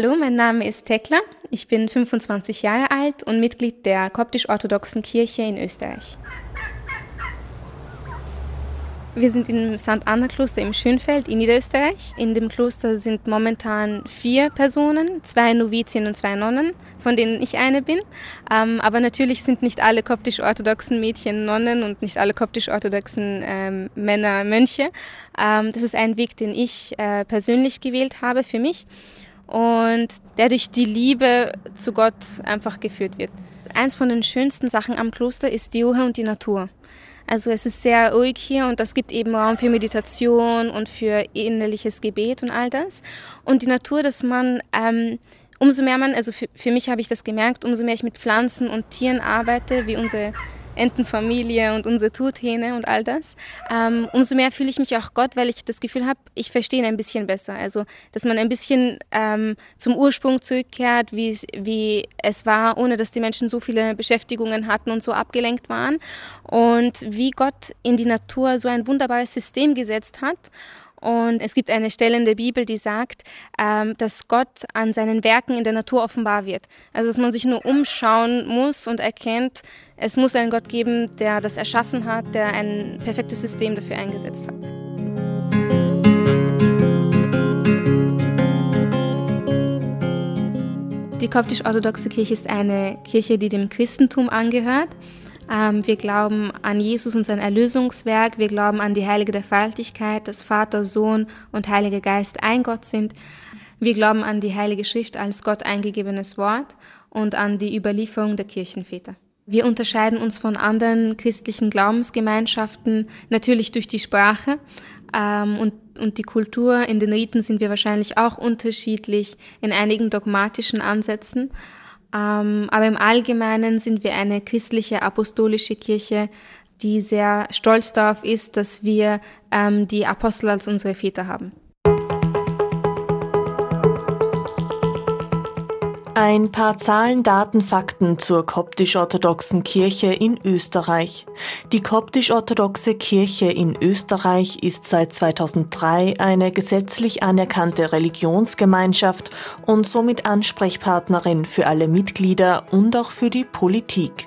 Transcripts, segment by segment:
Hallo, mein Name ist Tekla. Ich bin 25 Jahre alt und Mitglied der koptisch-orthodoxen Kirche in Österreich. Wir sind im St. Anna Kloster im Schönfeld in Niederösterreich. In dem Kloster sind momentan vier Personen, zwei Novizien und zwei Nonnen, von denen ich eine bin. Ähm, aber natürlich sind nicht alle koptisch-orthodoxen Mädchen Nonnen und nicht alle koptisch-orthodoxen ähm, Männer Mönche. Ähm, das ist ein Weg, den ich äh, persönlich gewählt habe für mich und der durch die Liebe zu Gott einfach geführt wird. Eins von den schönsten Sachen am Kloster ist die Ruhe und die Natur. Also es ist sehr ruhig hier und das gibt eben Raum für Meditation und für innerliches Gebet und all das. Und die Natur, dass man, ähm, umso mehr man, also für, für mich habe ich das gemerkt, umso mehr ich mit Pflanzen und Tieren arbeite, wie unsere Entenfamilie und unsere Truthähne und all das, ähm, umso mehr fühle ich mich auch Gott, weil ich das Gefühl habe, ich verstehe ihn ein bisschen besser. Also, dass man ein bisschen ähm, zum Ursprung zurückkehrt, wie es war, ohne dass die Menschen so viele Beschäftigungen hatten und so abgelenkt waren. Und wie Gott in die Natur so ein wunderbares System gesetzt hat. Und es gibt eine Stelle in der Bibel, die sagt, ähm, dass Gott an seinen Werken in der Natur offenbar wird. Also dass man sich nur umschauen muss und erkennt, es muss einen Gott geben, der das erschaffen hat, der ein perfektes System dafür eingesetzt hat. Die koptisch-orthodoxe Kirche ist eine Kirche, die dem Christentum angehört. Ähm, wir glauben an Jesus und sein Erlösungswerk. Wir glauben an die heilige Dreifaltigkeit, dass Vater, Sohn und Heiliger Geist ein Gott sind. Wir glauben an die Heilige Schrift als Gott eingegebenes Wort und an die Überlieferung der Kirchenväter. Wir unterscheiden uns von anderen christlichen Glaubensgemeinschaften natürlich durch die Sprache ähm, und, und die Kultur. In den Riten sind wir wahrscheinlich auch unterschiedlich in einigen dogmatischen Ansätzen. Ähm, aber im Allgemeinen sind wir eine christliche apostolische Kirche, die sehr stolz darauf ist, dass wir ähm, die Apostel als unsere Väter haben. Ein paar Zahlen, Daten, Fakten zur koptisch-orthodoxen Kirche in Österreich. Die koptisch-orthodoxe Kirche in Österreich ist seit 2003 eine gesetzlich anerkannte Religionsgemeinschaft und somit Ansprechpartnerin für alle Mitglieder und auch für die Politik.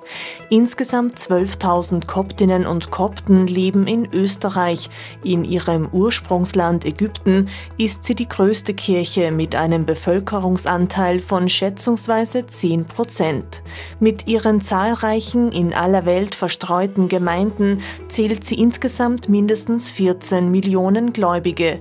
Insgesamt 12.000 Koptinnen und Kopten leben in Österreich. In ihrem Ursprungsland Ägypten ist sie die größte Kirche mit einem Bevölkerungsanteil von schätzungsweise schätzungsweise 10 Prozent. Mit ihren zahlreichen in aller Welt verstreuten Gemeinden zählt sie insgesamt mindestens 14 Millionen Gläubige.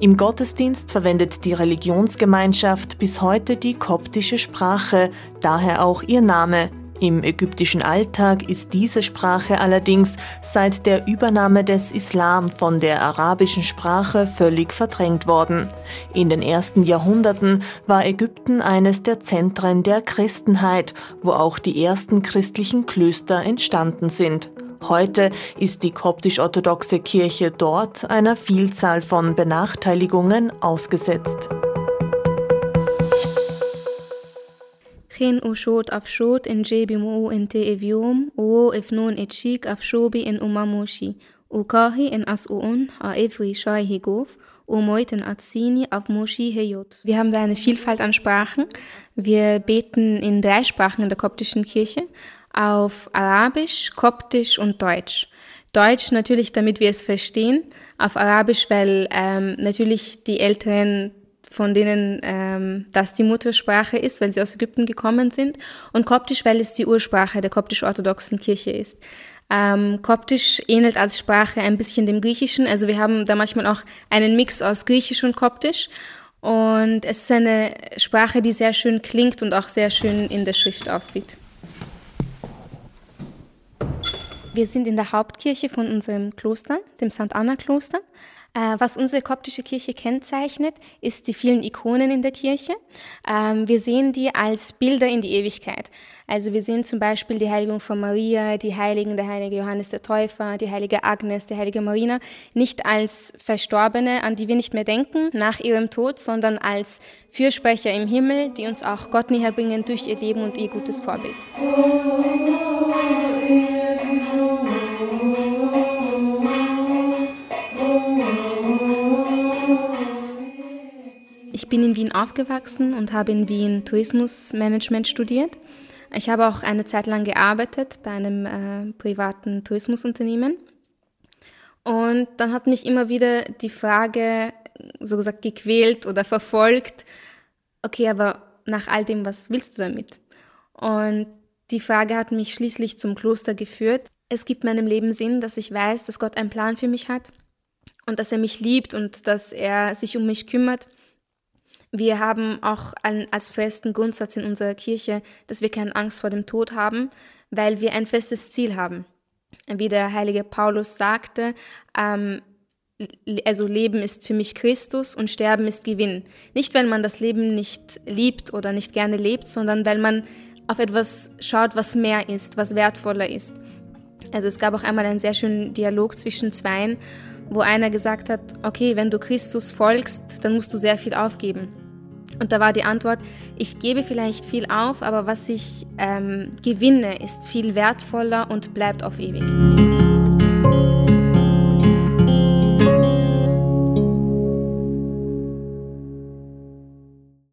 Im Gottesdienst verwendet die Religionsgemeinschaft bis heute die koptische Sprache, daher auch ihr Name. Im ägyptischen Alltag ist diese Sprache allerdings seit der Übernahme des Islam von der arabischen Sprache völlig verdrängt worden. In den ersten Jahrhunderten war Ägypten eines der Zentren der Christenheit, wo auch die ersten christlichen Klöster entstanden sind. Heute ist die koptisch-orthodoxe Kirche dort einer Vielzahl von Benachteiligungen ausgesetzt. Et shik af shobi en umamoshi, u kahi en as uun a evri shai higof, Umoiten Azini auf Moshi Heyot. Wir haben da eine Vielfalt an Sprachen. Wir beten in drei Sprachen in der koptischen Kirche, auf Arabisch, Koptisch und Deutsch. Deutsch natürlich, damit wir es verstehen, auf Arabisch, weil ähm, natürlich die Älteren von denen ähm, das die Muttersprache ist, weil sie aus Ägypten gekommen sind, und Koptisch, weil es die Ursprache der koptisch-orthodoxen Kirche ist. Ähm, Koptisch ähnelt als Sprache ein bisschen dem Griechischen, also wir haben da manchmal auch einen Mix aus Griechisch und Koptisch. Und es ist eine Sprache, die sehr schön klingt und auch sehr schön in der Schrift aussieht. Wir sind in der Hauptkirche von unserem Kloster, dem St. Anna Kloster. Äh, was unsere koptische Kirche kennzeichnet, ist die vielen Ikonen in der Kirche. Ähm, wir sehen die als Bilder in die Ewigkeit. Also wir sehen zum Beispiel die Heiligung von Maria, die Heiligen, der heilige Johannes der Täufer, die heilige Agnes, die heilige Marina, nicht als Verstorbene, an die wir nicht mehr denken nach ihrem Tod, sondern als Fürsprecher im Himmel, die uns auch Gott näher bringen durch ihr Leben und ihr gutes Vorbild. Bin in Wien aufgewachsen und habe in Wien Tourismusmanagement studiert. Ich habe auch eine Zeit lang gearbeitet bei einem äh, privaten Tourismusunternehmen. Und dann hat mich immer wieder die Frage, so gesagt, gequält oder verfolgt, okay, aber nach all dem, was willst du damit? Und die Frage hat mich schließlich zum Kloster geführt. Es gibt meinem Leben Sinn, dass ich weiß, dass Gott einen Plan für mich hat und dass er mich liebt und dass er sich um mich kümmert. Wir haben auch als festen Grundsatz in unserer Kirche, dass wir keine Angst vor dem Tod haben, weil wir ein festes Ziel haben. Wie der heilige Paulus sagte, ähm, also Leben ist für mich Christus und Sterben ist Gewinn. Nicht, weil man das Leben nicht liebt oder nicht gerne lebt, sondern weil man auf etwas schaut, was mehr ist, was wertvoller ist. Also es gab auch einmal einen sehr schönen Dialog zwischen Zweien, wo einer gesagt hat, okay, wenn du Christus folgst, dann musst du sehr viel aufgeben. Und da war die Antwort, ich gebe vielleicht viel auf, aber was ich ähm, gewinne, ist viel wertvoller und bleibt auf ewig.